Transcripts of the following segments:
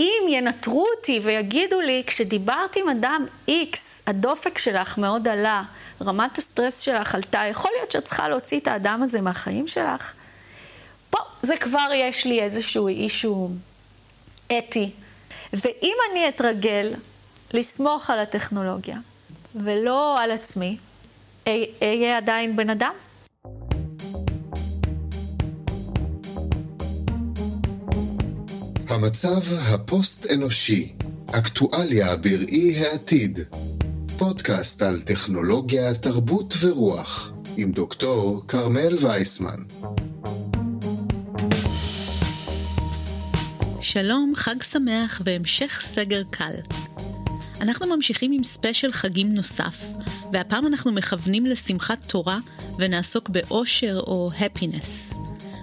אם ינטרו אותי ויגידו לי, כשדיברת עם אדם X, הדופק שלך מאוד עלה, רמת הסטרס שלך עלתה, יכול להיות שאת צריכה להוציא את האדם הזה מהחיים שלך? פה זה כבר יש לי איזשהו אישו אתי. ואם אני אתרגל לסמוך על הטכנולוגיה ולא על עצמי, אהיה עדיין בן אדם. המצב הפוסט-אנושי, אקטואליה בראי העתיד. פודקאסט על טכנולוגיה, תרבות ורוח, עם דוקטור כרמל וייסמן. שלום, חג שמח והמשך סגר קל. אנחנו ממשיכים עם ספיישל חגים נוסף, והפעם אנחנו מכוונים לשמחת תורה ונעסוק באושר או happiness.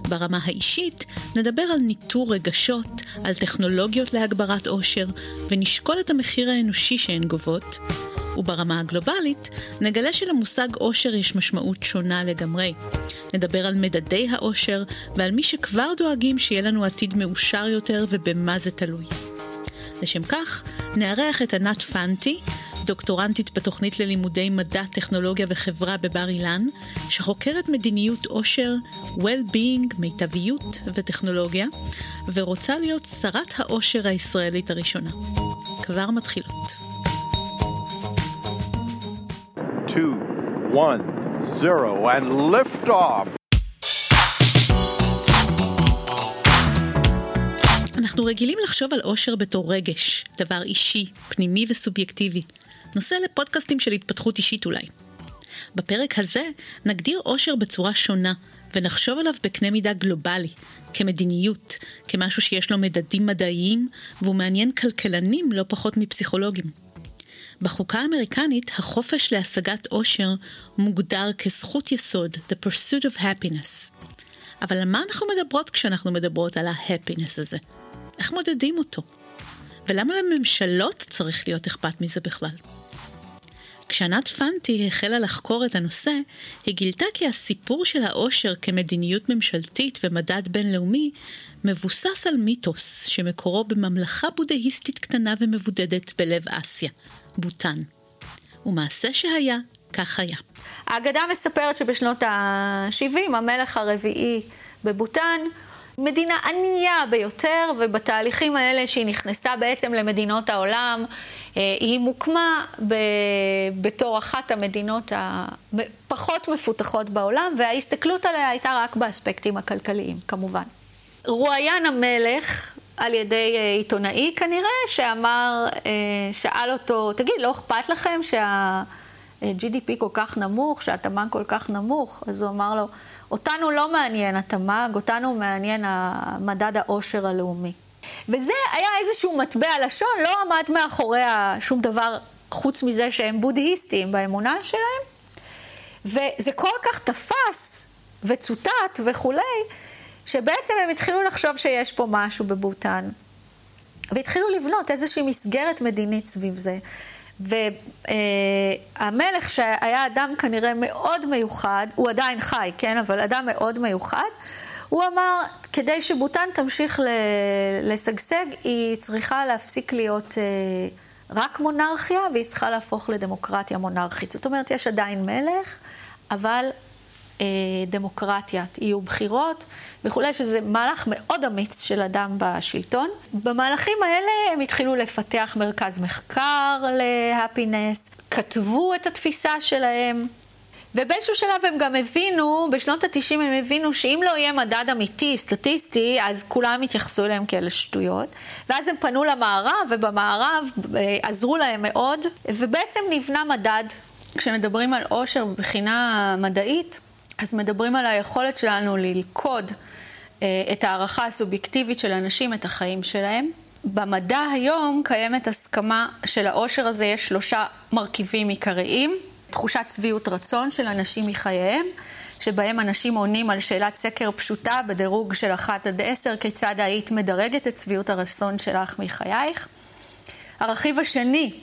ברמה האישית, נדבר על ניטור רגשות, על טכנולוגיות להגברת אושר, ונשקול את המחיר האנושי שהן גובות. וברמה הגלובלית, נגלה שלמושג אושר יש משמעות שונה לגמרי. נדבר על מדדי האושר ועל מי שכבר דואגים שיהיה לנו עתיד מאושר יותר ובמה זה תלוי. לשם כך, נארח את ענת פנטי, דוקטורנטית בתוכנית ללימודי מדע, טכנולוגיה וחברה בבר אילן, שחוקרת מדיניות עושר, well-being, מיטביות וטכנולוגיה, ורוצה להיות שרת העושר הישראלית הראשונה. כבר מתחילות. 2, 1, 0, and lift off. אנחנו רגילים לחשוב על אושר בתור רגש, דבר אישי, פנימי וסובייקטיבי. נושא לפודקאסטים של התפתחות אישית אולי. בפרק הזה נגדיר אושר בצורה שונה, ונחשוב עליו בקנה מידה גלובלי, כמדיניות, כמשהו שיש לו מדדים מדעיים, והוא מעניין כלכלנים לא פחות מפסיכולוגים. בחוקה האמריקנית, החופש להשגת אושר מוגדר כזכות יסוד, the pursuit of happiness. אבל על מה אנחנו מדברות כשאנחנו מדברות על ה-happiness הזה? איך מודדים אותו? ולמה לממשלות צריך להיות אכפת מזה בכלל? כשענת פנטי החלה לחקור את הנושא, היא גילתה כי הסיפור של העושר כמדיניות ממשלתית ומדד בינלאומי מבוסס על מיתוס שמקורו בממלכה בודהיסטית קטנה ומבודדת בלב אסיה, בוטן. ומעשה שהיה, כך היה. האגדה מספרת שבשנות ה-70 המלך הרביעי בבוטן מדינה ענייה ביותר, ובתהליכים האלה שהיא נכנסה בעצם למדינות העולם, אה, היא מוקמה ב... בתור אחת המדינות הפחות מפותחות בעולם, וההסתכלות עליה הייתה רק באספקטים הכלכליים, כמובן. רואיין המלך על ידי אה, עיתונאי כנראה, שאמר, אה, שאל אותו, תגיד, לא אכפת לכם שה... GDP כל כך נמוך, שהתמ"ג כל כך נמוך, אז הוא אמר לו, אותנו לא מעניין התמ"ג, אותנו מעניין מדד העושר הלאומי. וזה היה איזשהו מטבע לשון, לא עמד מאחוריה שום דבר חוץ מזה שהם בודהיסטים באמונה שלהם. וזה כל כך תפס וצוטט וכולי, שבעצם הם התחילו לחשוב שיש פה משהו בבוטן. והתחילו לבנות איזושהי מסגרת מדינית סביב זה. והמלך שהיה אדם כנראה מאוד מיוחד, הוא עדיין חי, כן? אבל אדם מאוד מיוחד, הוא אמר, כדי שבוטן תמשיך לשגשג, היא צריכה להפסיק להיות אה, רק מונרכיה, והיא צריכה להפוך לדמוקרטיה מונרכית. זאת אומרת, יש עדיין מלך, אבל אה, דמוקרטיה, יהיו בחירות וכולי, שזה מהלך מאוד אמיץ של אדם בשלטון. במהלכים האלה הם התחילו לפתח מרכז מחקר להפינס, כתבו את התפיסה שלהם. ובאיזשהו שלב הם גם הבינו, בשנות ה-90 הם הבינו שאם לא יהיה מדד אמיתי, סטטיסטי, אז כולם יתייחסו אליהם כאלה שטויות. ואז הם פנו למערב, ובמערב אה, עזרו להם מאוד, ובעצם נבנה מדד. כשמדברים על עושר מבחינה מדעית, אז מדברים על היכולת שלנו ללכוד אה, את הערכה הסובייקטיבית של אנשים, את החיים שלהם. במדע היום קיימת הסכמה שלעושר הזה יש שלושה מרכיבים עיקריים. תחושת שביעות רצון של אנשים מחייהם, שבהם אנשים עונים על שאלת סקר פשוטה בדירוג של 1 עד 10, כיצד היית מדרגת את שביעות הרצון שלך מחייך. הרכיב השני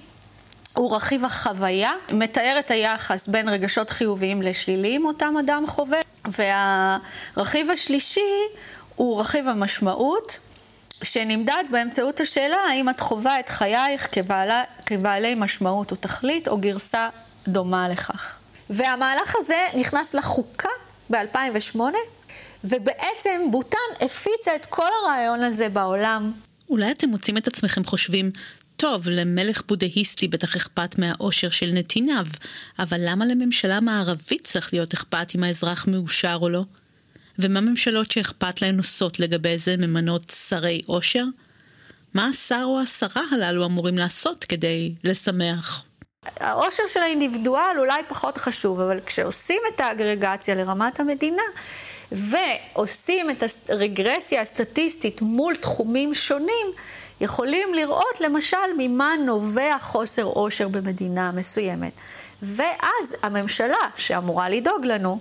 הוא רכיב החוויה, מתאר את היחס בין רגשות חיוביים לשליליים אותם אדם חווה, והרכיב השלישי הוא רכיב המשמעות, שנמדד באמצעות השאלה האם את חווה את חייך כבעלה, כבעלי משמעות או תכלית או גרסה דומה לכך. והמהלך הזה נכנס לחוקה ב-2008, ובעצם בוטן הפיצה את כל הרעיון הזה בעולם. אולי אתם מוצאים את עצמכם חושבים, טוב, למלך בודהיסטי בטח אכפת מהאושר של נתיניו, אבל למה לממשלה מערבית צריך להיות אכפת אם האזרח מאושר או לא? ומה ממשלות שאכפת להן עושות לגבי זה ממנות שרי אושר? מה השר או השרה הללו אמורים לעשות כדי לשמח? האושר של האינדיבידואל אולי פחות חשוב, אבל כשעושים את האגרגציה לרמת המדינה, ועושים את הרגרסיה הסטטיסטית מול תחומים שונים, יכולים לראות למשל ממה נובע חוסר עושר במדינה מסוימת. ואז הממשלה שאמורה לדאוג לנו,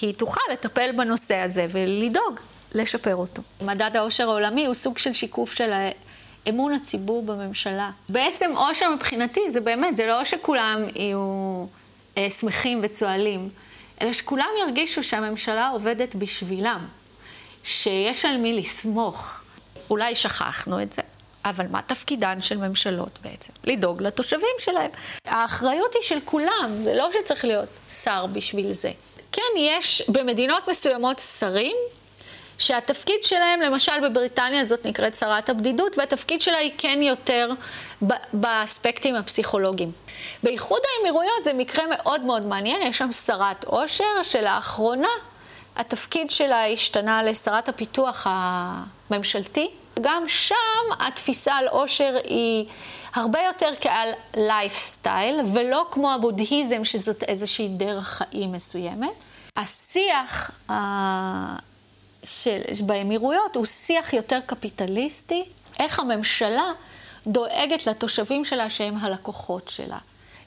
היא תוכל לטפל בנושא הזה ולדאוג לשפר אותו. מדד העושר העולמי הוא סוג של שיקוף של אמון הציבור בממשלה. בעצם עושר מבחינתי זה באמת, זה לא שכולם יהיו אה, שמחים וצוהלים, אלא שכולם ירגישו שהממשלה עובדת בשבילם, שיש על מי לסמוך. אולי שכחנו את זה, אבל מה תפקידן של ממשלות בעצם? לדאוג לתושבים שלהם. האחריות היא של כולם, זה לא שצריך להיות שר בשביל זה. כן, יש במדינות מסוימות שרים שהתפקיד שלהם, למשל בבריטניה זאת נקראת שרת הבדידות, והתפקיד שלה היא כן יותר באספקטים הפסיכולוגיים. באיחוד האמירויות זה מקרה מאוד מאוד מעניין, יש שם שרת עושר שלאחרונה התפקיד שלה השתנה לשרת הפיתוח הממשלתי. גם שם התפיסה על עושר היא הרבה יותר כעל לייפסטייל, ולא כמו הבודהיזם שזאת איזושהי דרך חיים מסוימת. השיח של, באמירויות הוא שיח יותר קפיטליסטי, איך הממשלה דואגת לתושבים שלה שהם הלקוחות שלה.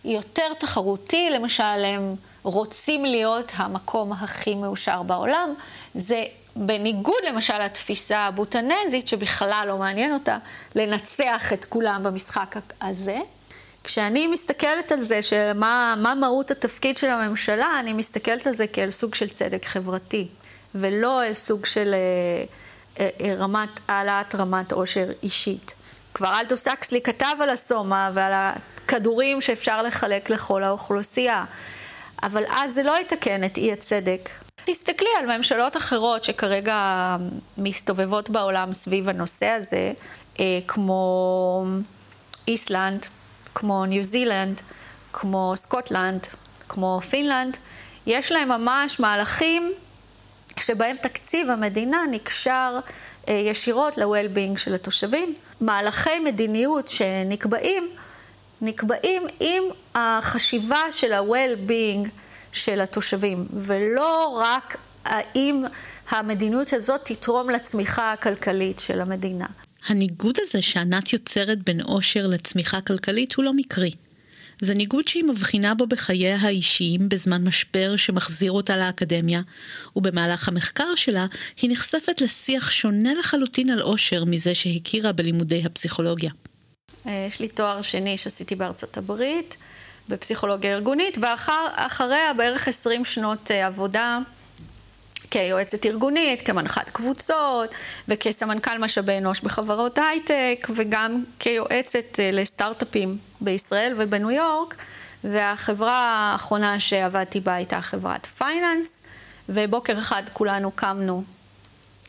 היא יותר תחרותי, למשל הם רוצים להיות המקום הכי מאושר בעולם, זה בניגוד למשל לתפיסה הבוטנזית, שבכלל לא מעניין אותה לנצח את כולם במשחק הזה. כשאני מסתכלת על זה, של מה, מה מהות התפקיד של הממשלה, אני מסתכלת על זה כאל סוג של צדק חברתי. ולא סוג של אה, אה, אה, רמת, העלאת רמת אושר אישית. כבר אלטו סקסלי כתב על הסומה ועל הכדורים שאפשר לחלק לכל האוכלוסייה, אבל אז זה לא יתקן את אי הצדק. תסתכלי על ממשלות אחרות שכרגע מסתובבות בעולם סביב הנושא הזה, כמו איסלנד, כמו ניו זילנד, כמו סקוטלנד, כמו פינלנד, יש להם ממש מהלכים שבהם תקציב המדינה נקשר אה, ישירות ל-well-being של התושבים. מהלכי מדיניות שנקבעים, נקבעים עם החשיבה של ה-well-being של התושבים, ולא רק האם המדיניות הזאת תתרום לצמיחה הכלכלית של המדינה. הניגוד הזה שענת יוצרת בין עושר לצמיחה כלכלית הוא לא מקרי. זה ניגוד שהיא מבחינה בו בחייה האישיים בזמן משבר שמחזיר אותה לאקדמיה, ובמהלך המחקר שלה היא נחשפת לשיח שונה לחלוטין על עושר מזה שהכירה בלימודי הפסיכולוגיה. יש לי תואר שני שעשיתי בארצות הברית, בפסיכולוגיה ארגונית, ואחריה בערך 20 שנות אה, עבודה כיועצת ארגונית, כמנחת קבוצות וכסמנכ"ל משאבי אנוש בחברות הייטק וגם כיועצת אה, לסטארט-אפים בישראל ובניו יורק. והחברה האחרונה שעבדתי בה הייתה חברת finance ובוקר אחד כולנו קמנו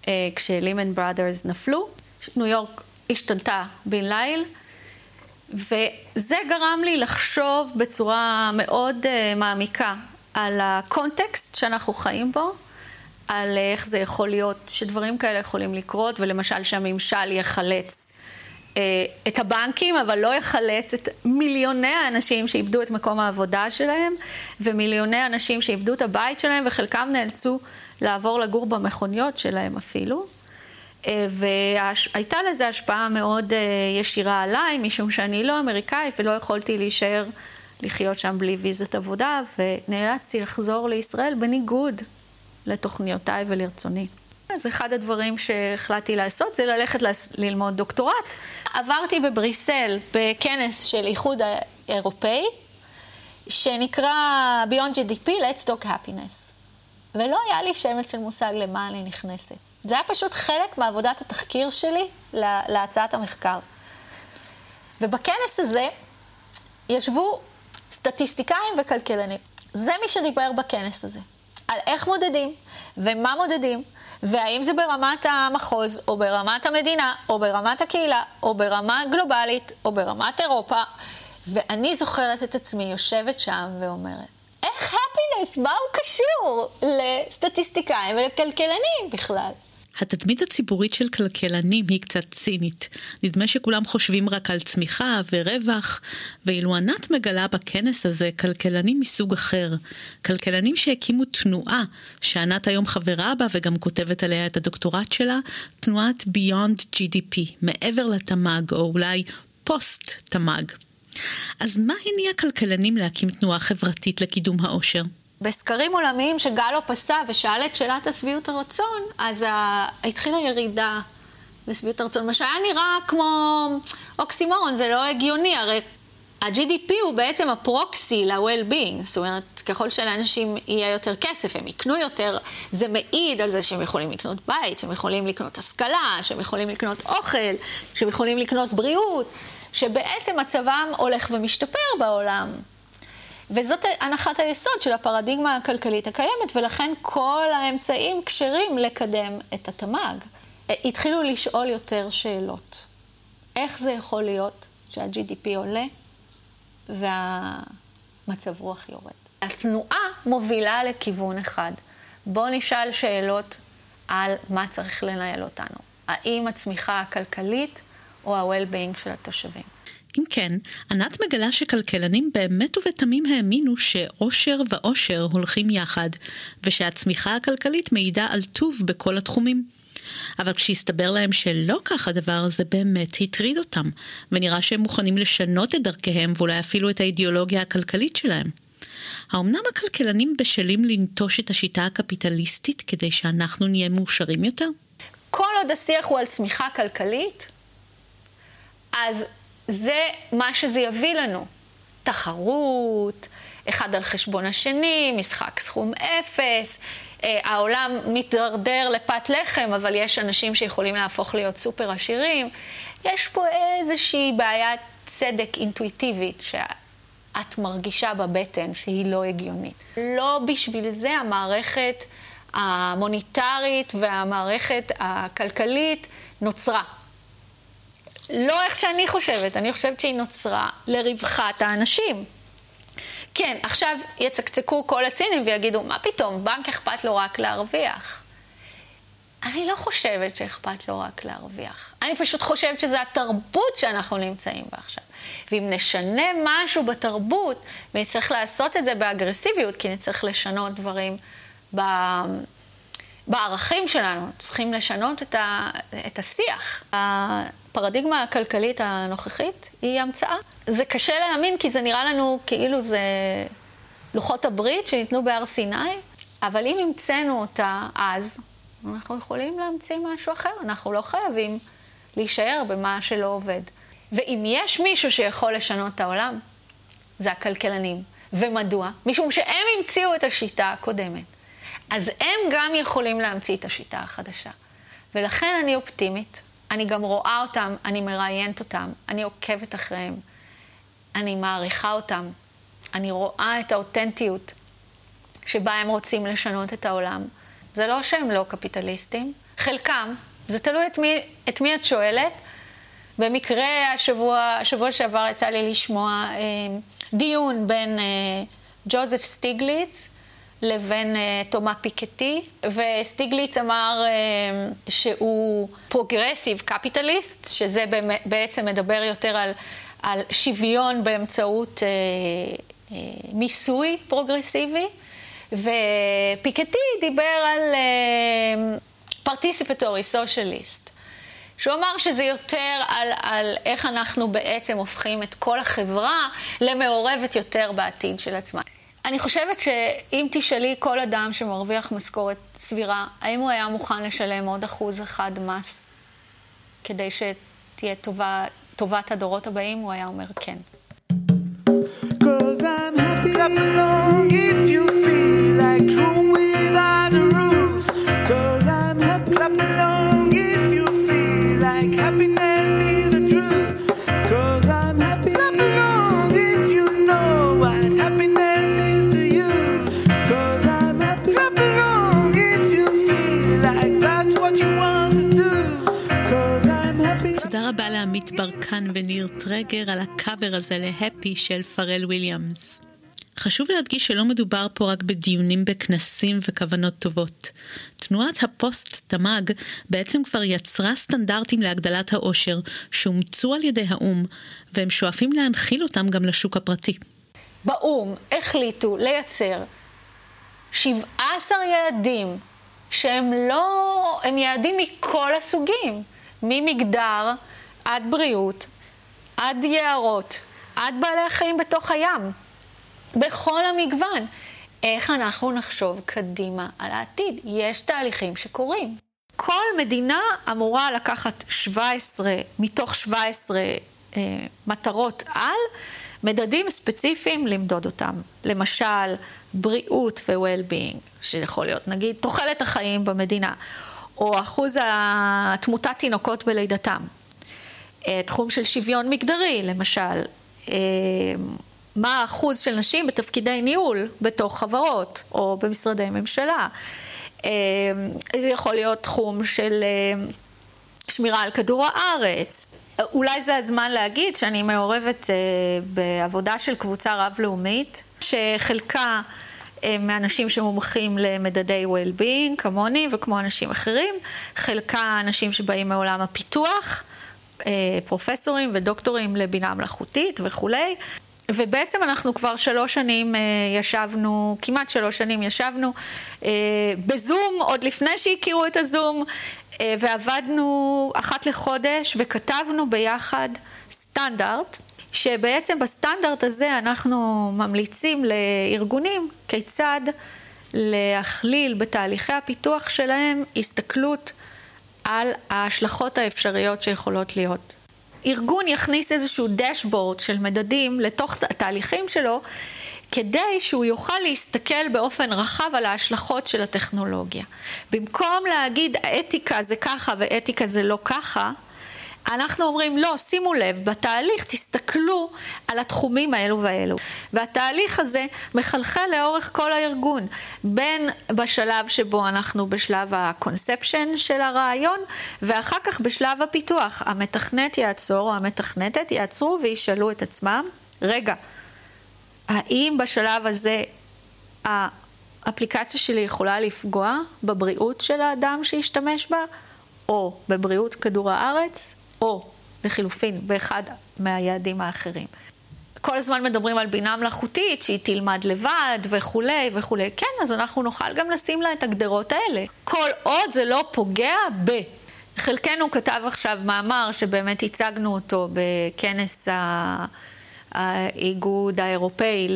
אה, כשליהמן ברדרס נפלו, ניו יורק השתנתה בן ליל וזה גרם לי לחשוב בצורה מאוד uh, מעמיקה על הקונטקסט שאנחנו חיים בו על איך זה יכול להיות, שדברים כאלה יכולים לקרות, ולמשל שהממשל יחלץ אה, את הבנקים, אבל לא יחלץ את מיליוני האנשים שאיבדו את מקום העבודה שלהם, ומיליוני האנשים שאיבדו את הבית שלהם, וחלקם נאלצו לעבור לגור במכוניות שלהם אפילו. אה, והייתה לזה השפעה מאוד אה, ישירה עליי, משום שאני לא אמריקאית ולא יכולתי להישאר לחיות שם בלי ויזת עבודה, ונאלצתי לחזור לישראל בניגוד לתוכניותיי ולרצוני. אז אחד הדברים שהחלטתי לעשות זה ללכת ללמוד דוקטורט. עברתי בבריסל בכנס של איחוד האירופאי, שנקרא Beyond GDP, Let's Talk Happiness. ולא היה לי שמץ של מושג למה אני נכנסת. זה היה פשוט חלק מעבודת התחקיר שלי להצעת המחקר. ובכנס הזה ישבו סטטיסטיקאים וכלכלנים. זה מי שדיבר בכנס הזה. על איך מודדים, ומה מודדים, והאם זה ברמת המחוז, או ברמת המדינה, או ברמת הקהילה, או ברמה גלובלית, או ברמת אירופה. ואני זוכרת את עצמי יושבת שם ואומרת, איך הפינס, מה הוא קשור לסטטיסטיקאים ולכלכלנים בכלל? התדמית הציבורית של כלכלנים היא קצת צינית. נדמה שכולם חושבים רק על צמיחה ורווח, ואילו ענת מגלה בכנס הזה כלכלנים מסוג אחר. כלכלנים שהקימו תנועה, שענת היום חברה בה וגם כותבת עליה את הדוקטורט שלה, תנועת Beyond GDP, מעבר לתמ"ג, או אולי פוסט תמ"ג. אז מה הניע כלכלנים להקים תנועה חברתית לקידום העושר? בסקרים עולמיים שגלופ עשה ושאל את שאלת השביעות הרצון, אז ה... התחילה ירידה בשביעות הרצון, מה שהיה נראה כמו אוקסימורון, זה לא הגיוני, הרי ה-GDP הוא בעצם הפרוקסי ל-well-being, זאת אומרת, ככל שלאנשים יהיה יותר כסף, הם יקנו יותר, זה מעיד על זה שהם יכולים לקנות בית, שהם יכולים לקנות השכלה, שהם יכולים לקנות אוכל, שהם יכולים לקנות בריאות, שבעצם מצבם הולך ומשתפר בעולם. וזאת הנחת היסוד של הפרדיגמה הכלכלית הקיימת, ולכן כל האמצעים כשרים לקדם את התמ"ג. התחילו לשאול יותר שאלות. איך זה יכול להיות שה-GDP עולה והמצב רוח יורד? התנועה מובילה לכיוון אחד. בואו נשאל שאלות על מה צריך לנהל אותנו. האם הצמיחה הכלכלית או ה-well-being של התושבים. אם כן, ענת מגלה שכלכלנים באמת ובתמים האמינו שאושר ואושר הולכים יחד, ושהצמיחה הכלכלית מעידה על טוב בכל התחומים. אבל כשהסתבר להם שלא כך הדבר, זה באמת הטריד אותם, ונראה שהם מוכנים לשנות את דרכיהם ואולי אפילו את האידיאולוגיה הכלכלית שלהם. האמנם הכלכלנים בשלים לנטוש את השיטה הקפיטליסטית כדי שאנחנו נהיה מאושרים יותר? כל עוד השיח הוא על צמיחה כלכלית, אז זה מה שזה יביא לנו. תחרות, אחד על חשבון השני, משחק סכום אפס, אה, העולם מתדרדר לפת לחם, אבל יש אנשים שיכולים להפוך להיות סופר עשירים. יש פה איזושהי בעיית צדק אינטואיטיבית שאת מרגישה בבטן שהיא לא הגיונית. לא בשביל זה המערכת המוניטרית והמערכת הכלכלית נוצרה. לא איך שאני חושבת, אני חושבת שהיא נוצרה לרווחת האנשים. כן, עכשיו יצקצקו כל הצינים ויגידו, מה פתאום, בנק אכפת לו רק להרוויח. אני לא חושבת שאכפת לו רק להרוויח. אני פשוט חושבת שזו התרבות שאנחנו נמצאים בה עכשיו. ואם נשנה משהו בתרבות, ונצטרך לעשות את זה באגרסיביות, כי נצטרך לשנות דברים ב... בערכים שלנו, צריכים לשנות את, ה... את השיח. הפרדיגמה הכלכלית הנוכחית היא המצאה. זה קשה להאמין כי זה נראה לנו כאילו זה לוחות הברית שניתנו בהר סיני, אבל אם המצאנו אותה אז, אנחנו יכולים להמציא משהו אחר. אנחנו לא חייבים להישאר במה שלא עובד. ואם יש מישהו שיכול לשנות את העולם, זה הכלכלנים. ומדוע? משום שהם המציאו את השיטה הקודמת. אז הם גם יכולים להמציא את השיטה החדשה. ולכן אני אופטימית. אני גם רואה אותם, אני מראיינת אותם, אני עוקבת אחריהם, אני מעריכה אותם, אני רואה את האותנטיות שבה הם רוצים לשנות את העולם. זה לא שהם לא קפיטליסטים, חלקם, זה תלוי את מי, את מי את שואלת. במקרה, השבוע, השבוע שעבר יצא לי לשמוע אה, דיון בין אה, ג'וזף סטיגליץ לבין אה, תומה פיקטי, וסטיגליץ אמר אה, שהוא progressive capitalist, שזה בעצם מדבר יותר על, על שוויון באמצעות אה, מיסוי פרוגרסיבי, ופיקטי דיבר על participatory, socialist. שהוא אמר שזה יותר על, על איך אנחנו בעצם הופכים את כל החברה למעורבת יותר בעתיד של עצמה. אני חושבת שאם תשאלי כל אדם שמרוויח משכורת סבירה, האם הוא היה מוכן לשלם עוד אחוז אחד מס כדי שתהיה טובה, טובת הדורות הבאים, הוא היה אומר כן. Happiness ברקן וניר טרגר על הקאבר הזה להפי של פרל וויליאמס. חשוב להדגיש שלא מדובר פה רק בדיונים בכנסים וכוונות טובות. תנועת הפוסט-תמ"ג בעצם כבר יצרה סטנדרטים להגדלת העושר שאומצו על ידי האו"ם, והם שואפים להנחיל אותם גם לשוק הפרטי. באו"ם החליטו לייצר 17 יעדים שהם לא, הם יעדים מכל הסוגים, ממגדר עד בריאות, עד יערות, עד בעלי החיים בתוך הים, בכל המגוון. איך אנחנו נחשוב קדימה על העתיד? יש תהליכים שקורים. כל מדינה אמורה לקחת 17, מתוך 17 אה, מטרות על, מדדים ספציפיים למדוד אותם. למשל, בריאות ו-well-being, שיכול להיות נגיד תוחלת החיים במדינה, או אחוז תמותת תינוקות בלידתם. אה, תחום של שוויון מגדרי, למשל, אה, מה האחוז של נשים בתפקידי ניהול בתוך חברות או במשרדי ממשלה. אה, זה יכול להיות תחום של שמירה על כדור הארץ. אולי זה הזמן להגיד שאני מעורבת בעבודה של קבוצה רב-לאומית, שחלקה מאנשים שמומחים למדדי well-being, כמוני וכמו אנשים אחרים, חלקה אנשים שבאים מעולם הפיתוח, פרופסורים ודוקטורים לבינה מלאכותית וכולי. ובעצם אנחנו כבר שלוש שנים ישבנו, כמעט שלוש שנים ישבנו בזום, עוד לפני שהכירו את הזום, ועבדנו אחת לחודש וכתבנו ביחד סטנדרט. שבעצם בסטנדרט הזה אנחנו ממליצים לארגונים כיצד להכליל בתהליכי הפיתוח שלהם הסתכלות על ההשלכות האפשריות שיכולות להיות. ארגון יכניס איזשהו דשבורד של מדדים לתוך התהליכים שלו, כדי שהוא יוכל להסתכל באופן רחב על ההשלכות של הטכנולוגיה. במקום להגיד אתיקה זה ככה ואתיקה זה לא ככה, אנחנו אומרים, לא, שימו לב, בתהליך תסתכלו על התחומים האלו והאלו. והתהליך הזה מחלחל לאורך כל הארגון, בין בשלב שבו אנחנו בשלב הקונספשן של הרעיון, ואחר כך בשלב הפיתוח. המתכנת יעצור או המתכנתת יעצרו וישאלו את עצמם, רגע, האם בשלב הזה האפליקציה שלי יכולה לפגוע בבריאות של האדם שישתמש בה, או בבריאות כדור הארץ, או לחילופין באחד מהיעדים האחרים. כל הזמן מדברים על בינה מלאכותית, שהיא תלמד לבד וכולי וכולי. כן, אז אנחנו נוכל גם לשים לה את הגדרות האלה. כל עוד זה לא פוגע ב... חלקנו כתב עכשיו מאמר שבאמת הצגנו אותו בכנס האיגוד האירופאי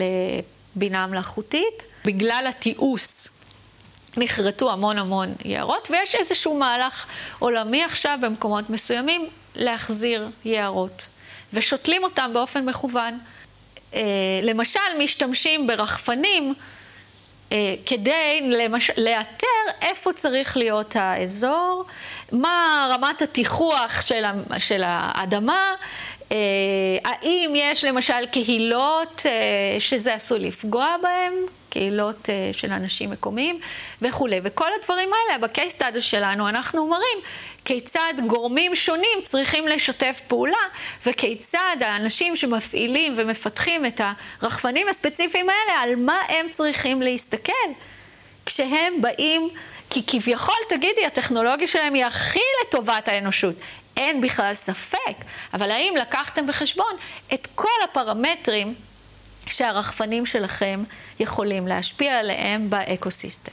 לבינה מלאכותית. בגלל התיעוש נכרתו המון המון יערות, ויש איזשהו מהלך עולמי עכשיו במקומות מסוימים להחזיר יערות, ושותלים אותם באופן מכוון. אה, למשל, משתמשים ברחפנים אה, כדי למש... לאתר איפה צריך להיות האזור, מה רמת התיחוח של, ה... של האדמה, האם יש למשל קהילות שזה עשוי לפגוע בהן, קהילות של אנשים מקומיים וכולי. וכל הדברים האלה, סטאדו שלנו, אנחנו מראים כיצד גורמים שונים צריכים לשתף פעולה, וכיצד האנשים שמפעילים ומפתחים את הרחפנים הספציפיים האלה, על מה הם צריכים להסתכל כשהם באים, כי כביכול, תגידי, הטכנולוגיה שלהם היא הכי לטובת האנושות. אין בכלל ספק, אבל האם לקחתם בחשבון את כל הפרמטרים שהרחפנים שלכם יכולים להשפיע עליהם באקו-סיסטם?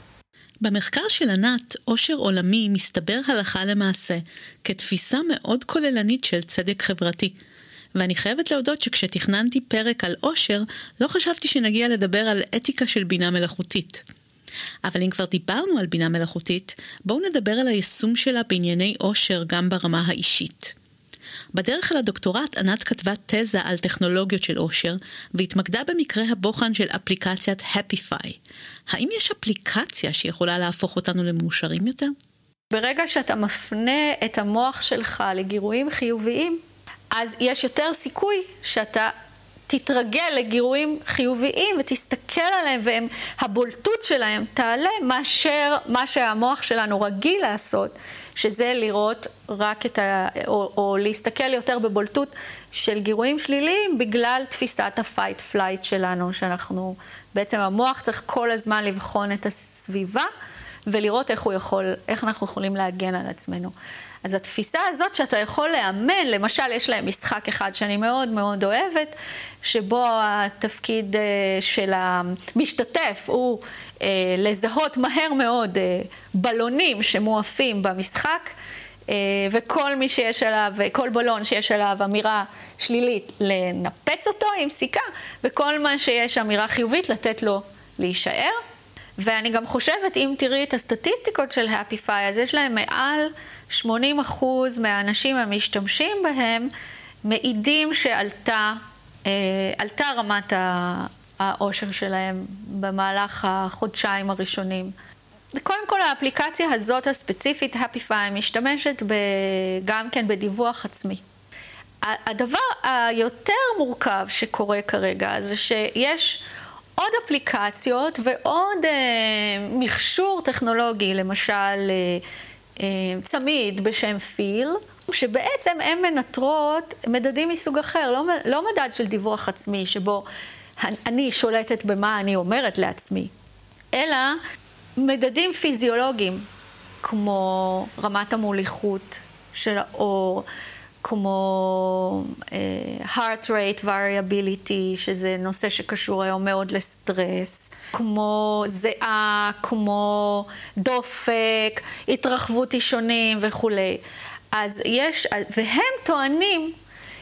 במחקר של ענת, עושר עולמי מסתבר הלכה למעשה כתפיסה מאוד כוללנית של צדק חברתי. ואני חייבת להודות שכשתכננתי פרק על עושר, לא חשבתי שנגיע לדבר על אתיקה של בינה מלאכותית. אבל אם כבר דיברנו על בינה מלאכותית, בואו נדבר על היישום שלה בענייני עושר גם ברמה האישית. בדרך אל הדוקטורט ענת כתבה תזה על טכנולוגיות של אושר, והתמקדה במקרה הבוחן של אפליקציית Happify. האם יש אפליקציה שיכולה להפוך אותנו למאושרים יותר? ברגע שאתה מפנה את המוח שלך לגירויים חיוביים, אז יש יותר סיכוי שאתה תתרגל לגירויים חיוביים ותסתכל עליהם והבולטות שלהם תעלה מאשר מה שהמוח שלנו רגיל לעשות, שזה לראות רק את ה... או, או להסתכל יותר בבולטות של גירויים שליליים בגלל תפיסת ה-fight flight שלנו, שאנחנו, בעצם המוח צריך כל הזמן לבחון את הסביבה ולראות איך הוא יכול, איך אנחנו יכולים להגן על עצמנו. אז התפיסה הזאת שאתה יכול לאמן, למשל יש להם משחק אחד שאני מאוד מאוד אוהבת, שבו התפקיד אה, של המשתתף הוא אה, לזהות מהר מאוד אה, בלונים שמואפים במשחק, וכל מי שיש עליו, כל בלון שיש עליו אמירה שלילית, לנפץ אותו עם סיכה, וכל מה שיש אמירה חיובית, לתת לו להישאר. ואני גם חושבת, אם תראי את הסטטיסטיקות של Happify, אז יש להם מעל 80% מהאנשים המשתמשים בהם מעידים שעלתה אה, עלתה רמת העושר שלהם במהלך החודשיים הראשונים. קודם כל האפליקציה הזאת הספציפית, Happify, משתמשת ב, גם כן בדיווח עצמי. הדבר היותר מורכב שקורה כרגע זה שיש עוד אפליקציות ועוד אה, מכשור טכנולוגי, למשל אה, צמיד בשם פיל, שבעצם הן מנטרות מדדים מסוג אחר, לא, לא מדד של דיווח עצמי, שבו אני שולטת במה אני אומרת לעצמי, אלא מדדים פיזיולוגיים, כמו רמת המוליכות של האור, כמו uh, heart rate variability, שזה נושא שקשור היום מאוד לסטרס, כמו זיעה, כמו דופק, התרחבות אישונים וכולי. אז יש, והם טוענים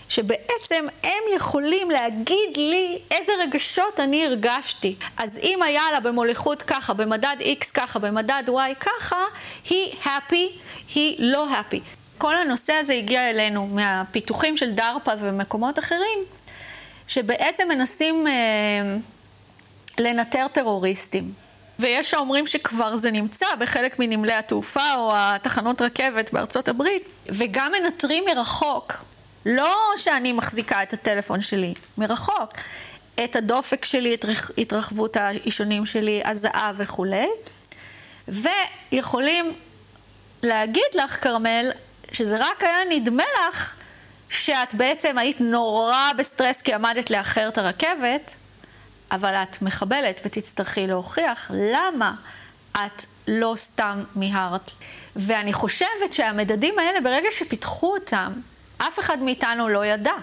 שבעצם הם יכולים להגיד לי איזה רגשות אני הרגשתי. אז אם היה לה במוליכות ככה, במדד X ככה, במדד Y ככה, היא happy, היא לא happy. כל הנושא הזה הגיע אלינו מהפיתוחים של דרפה ומקומות אחרים, שבעצם מנסים אה, לנטר טרוריסטים. ויש האומרים שכבר זה נמצא בחלק מנמלי התעופה או התחנות רכבת בארצות הברית, וגם מנטרים מרחוק, לא שאני מחזיקה את הטלפון שלי, מרחוק, את הדופק שלי, את התרחבות האישונים שלי, הזעה וכולי, ויכולים להגיד לך, כרמל, שזה רק היה נדמה לך שאת בעצם היית נורא בסטרס כי עמדת לאחר את הרכבת, אבל את מחבלת ותצטרכי להוכיח למה את לא סתם מיהרת. ואני חושבת שהמדדים האלה, ברגע שפיתחו אותם, אף אחד מאיתנו לא ידע.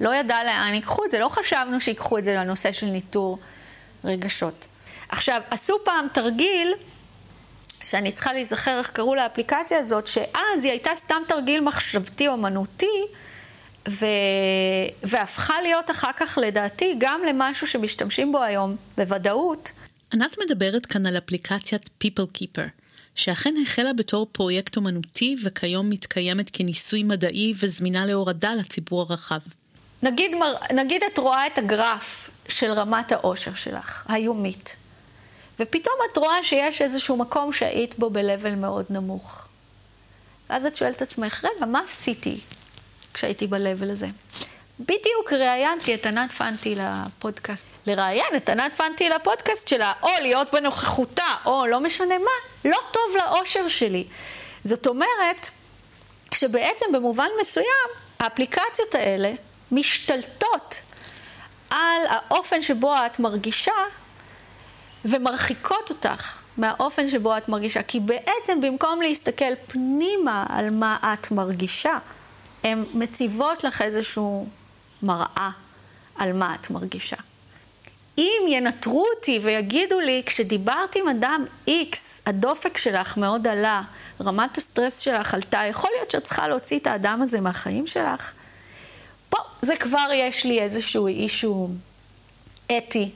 לא ידע לאן ייקחו את זה, לא חשבנו שיקחו את זה לנושא של ניטור רגשות. עכשיו, עשו פעם תרגיל, שאני צריכה להיזכר איך קראו לאפליקציה הזאת, שאז היא הייתה סתם תרגיל מחשבתי אומנותי, ו... והפכה להיות אחר כך, לדעתי, גם למשהו שמשתמשים בו היום בוודאות. ענת מדברת כאן על אפליקציית People Keeper, שאכן החלה בתור פרויקט אומנותי וכיום מתקיימת כניסוי מדעי וזמינה להורדה לציבור הרחב. נגיד, נגיד את רואה את הגרף של רמת העושר שלך, היומית, ופתאום את רואה שיש איזשהו מקום שהיית בו ב-level מאוד נמוך. ואז את שואלת את עצמך, רגע, מה עשיתי כשהייתי ב-level הזה? בדיוק ראיינתי את ענת פנטי לפודקאסט. לראיין את ענת פנטי לפודקאסט שלה, או להיות בנוכחותה, או לא משנה מה, לא טוב לאושר שלי. זאת אומרת, שבעצם במובן מסוים, האפליקציות האלה משתלטות על האופן שבו את מרגישה ומרחיקות אותך מהאופן שבו את מרגישה. כי בעצם במקום להסתכל פנימה על מה את מרגישה, הן מציבות לך איזשהו מראה על מה את מרגישה. אם ינטרו אותי ויגידו לי, כשדיברת עם אדם X, הדופק שלך מאוד עלה, רמת הסטרס שלך עלתה, יכול להיות שאת צריכה להוציא את האדם הזה מהחיים שלך? פה זה כבר יש לי איזשהו issue אתי.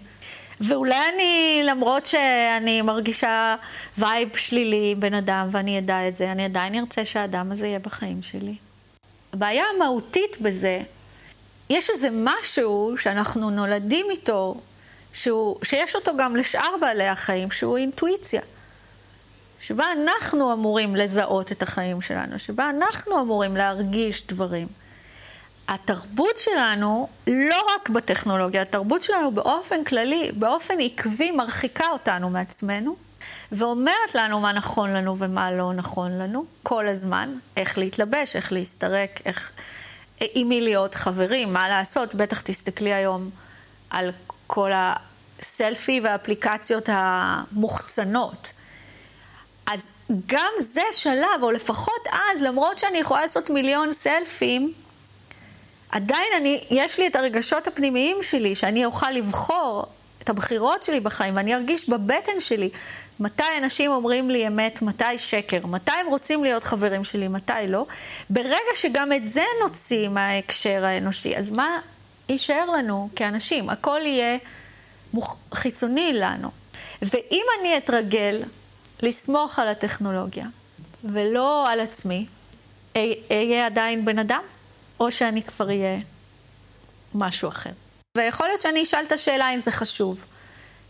ואולי אני, למרות שאני מרגישה vibe שלילי בן אדם ואני אדע את זה, אני עדיין ארצה שהאדם הזה יהיה בחיים שלי. הבעיה המהותית בזה יש איזה משהו שאנחנו נולדים איתו, שהוא, שיש אותו גם לשאר בעלי החיים, שהוא אינטואיציה. שבה אנחנו אמורים לזהות את החיים שלנו, שבה אנחנו אמורים להרגיש דברים. התרבות שלנו, לא רק בטכנולוגיה, התרבות שלנו באופן כללי, באופן עקבי, מרחיקה אותנו מעצמנו, ואומרת לנו מה נכון לנו ומה לא נכון לנו, כל הזמן, איך להתלבש, איך להסתרק, איך, עם מי להיות חברים, מה לעשות. בטח תסתכלי היום על כל הסלפי והאפליקציות המוחצנות. אז גם זה שלב, או לפחות אז, למרות שאני יכולה לעשות מיליון סלפים, עדיין אני, יש לי את הרגשות הפנימיים שלי, שאני אוכל לבחור את הבחירות שלי בחיים, ואני ארגיש בבטן שלי מתי אנשים אומרים לי אמת, מתי שקר, מתי הם רוצים להיות חברים שלי, מתי לא. ברגע שגם את זה נוציא מההקשר האנושי, אז מה יישאר לנו כאנשים? הכל יהיה מוח... חיצוני לנו. ואם אני אתרגל לסמוך על הטכנולוגיה ולא על עצמי, אהיה עדיין בן אדם, או שאני כבר אהיה משהו אחר. ויכול להיות שאני אשאל את השאלה אם זה חשוב.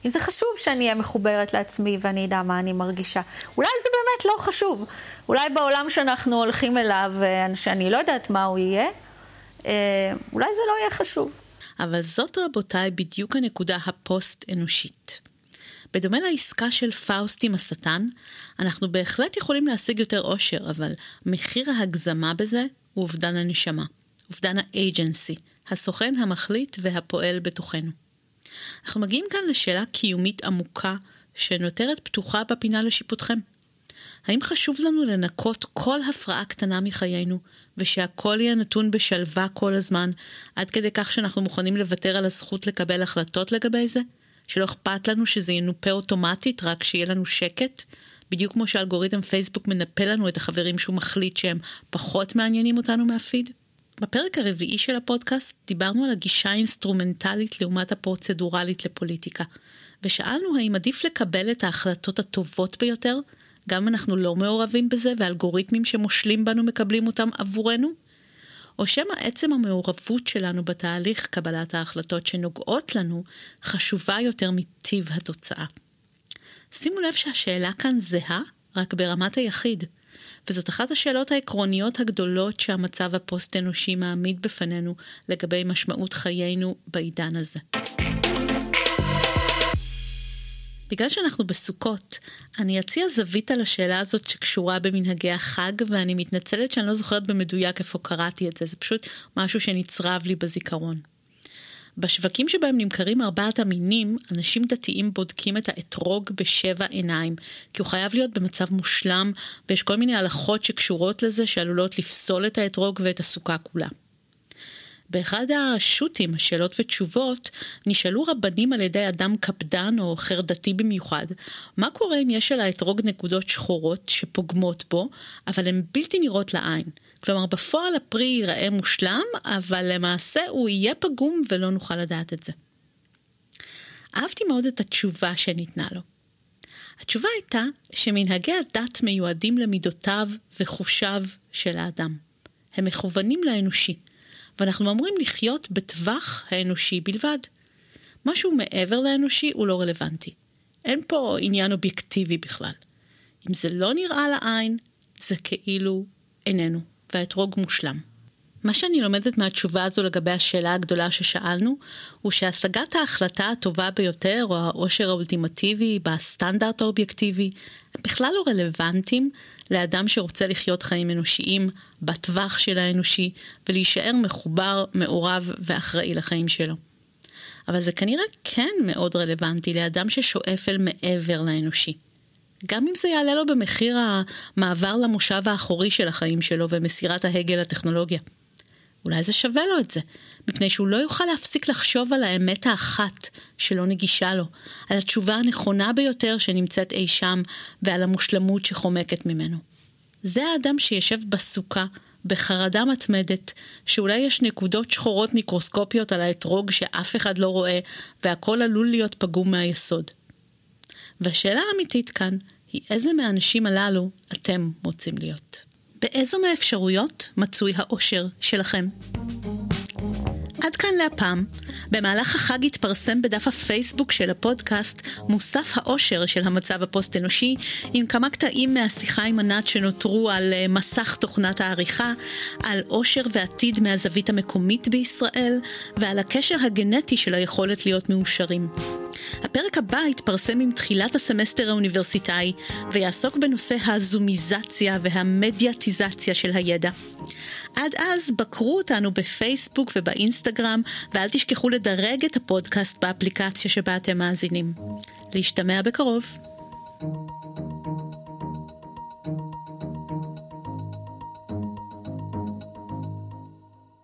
אם זה חשוב שאני אהיה מחוברת לעצמי ואני אדע מה אני מרגישה. אולי זה באמת לא חשוב. אולי בעולם שאנחנו הולכים אליו, אה, שאני לא יודעת מה הוא יהיה, אה, אולי זה לא יהיה חשוב. אבל זאת רבותיי בדיוק הנקודה הפוסט-אנושית. בדומה לעסקה של פאוסט עם השטן, אנחנו בהחלט יכולים להשיג יותר אושר, אבל מחיר ההגזמה בזה הוא אובדן הנשמה, אובדן ה agency, הסוכן המחליט והפועל בתוכנו. אנחנו מגיעים כאן לשאלה קיומית עמוקה שנותרת פתוחה בפינה לשיפוטכם. האם חשוב לנו לנקות כל הפרעה קטנה מחיינו, ושהכל יהיה נתון בשלווה כל הזמן, עד כדי כך שאנחנו מוכנים לוותר על הזכות לקבל החלטות לגבי זה? שלא אכפת לנו שזה ינופה אוטומטית, רק שיהיה לנו שקט? בדיוק כמו שאלגוריתם פייסבוק מנפה לנו את החברים שהוא מחליט שהם פחות מעניינים אותנו מהפיד? בפרק הרביעי של הפודקאסט דיברנו על הגישה האינסטרומנטלית לעומת הפרוצדורלית לפוליטיקה, ושאלנו האם עדיף לקבל את ההחלטות הטובות ביותר, גם אם אנחנו לא מעורבים בזה ואלגוריתמים שמושלים בנו מקבלים אותם עבורנו, או שמא עצם המעורבות שלנו בתהליך קבלת ההחלטות שנוגעות לנו חשובה יותר מטיב התוצאה. שימו לב שהשאלה כאן זהה, רק ברמת היחיד. וזאת אחת השאלות העקרוניות הגדולות שהמצב הפוסט-אנושי מעמיד בפנינו לגבי משמעות חיינו בעידן הזה. בגלל שאנחנו בסוכות, אני אציע זווית על השאלה הזאת שקשורה במנהגי החג, ואני מתנצלת שאני לא זוכרת במדויק איפה קראתי את זה, זה פשוט משהו שנצרב לי בזיכרון. בשווקים שבהם נמכרים ארבעת המינים, אנשים דתיים בודקים את האתרוג בשבע עיניים, כי הוא חייב להיות במצב מושלם, ויש כל מיני הלכות שקשורות לזה שעלולות לפסול את האתרוג ואת הסוכה כולה. באחד השו"תים, שאלות ותשובות, נשאלו רבנים על ידי אדם קפדן או חרדתי במיוחד, מה קורה אם יש על האתרוג נקודות שחורות שפוגמות בו, אבל הן בלתי נראות לעין. כלומר, בפועל הפרי ייראה מושלם, אבל למעשה הוא יהיה פגום ולא נוכל לדעת את זה. אהבתי מאוד את התשובה שניתנה לו. התשובה הייתה שמנהגי הדת מיועדים למידותיו וחושיו של האדם. הם מכוונים לאנושי, ואנחנו אמורים לחיות בטווח האנושי בלבד. משהו מעבר לאנושי הוא לא רלוונטי. אין פה עניין אובייקטיבי בכלל. אם זה לא נראה לעין, זה כאילו איננו. והאתרוג מושלם. מה שאני לומדת מהתשובה הזו לגבי השאלה הגדולה ששאלנו, הוא שהשגת ההחלטה הטובה ביותר, או העושר האולטימטיבי, בסטנדרט האובייקטיבי, הם בכלל לא רלוונטיים לאדם שרוצה לחיות חיים אנושיים, בטווח של האנושי, ולהישאר מחובר, מעורב ואחראי לחיים שלו. אבל זה כנראה כן מאוד רלוונטי לאדם ששואף אל מעבר לאנושי. גם אם זה יעלה לו במחיר המעבר למושב האחורי של החיים שלו ומסירת ההגה לטכנולוגיה. אולי זה שווה לו את זה, מפני שהוא לא יוכל להפסיק לחשוב על האמת האחת שלא נגישה לו, על התשובה הנכונה ביותר שנמצאת אי שם ועל המושלמות שחומקת ממנו. זה האדם שישב בסוכה, בחרדה מתמדת, שאולי יש נקודות שחורות מיקרוסקופיות על האתרוג שאף אחד לא רואה, והכל עלול להיות פגום מהיסוד. והשאלה האמיתית כאן היא איזה מהאנשים הללו אתם רוצים להיות. באיזו מהאפשרויות מצוי האושר שלכם? עד כאן להפעם. במהלך החג התפרסם בדף הפייסבוק של הפודקאסט מוסף האושר של המצב הפוסט-אנושי, עם כמה קטעים מהשיחה עם ענת שנותרו על אה, מסך תוכנת העריכה, על אושר ועתיד מהזווית המקומית בישראל, ועל הקשר הגנטי של היכולת להיות מאושרים. הפרק הבא יתפרסם עם תחילת הסמסטר האוניברסיטאי, ויעסוק בנושא הזומיזציה והמדיאטיזציה של הידע. עד אז בקרו אותנו בפייסבוק ובאינסטגרם, ואל תשכחו לדרג את הפודקאסט באפליקציה שבה אתם מאזינים. להשתמע בקרוב.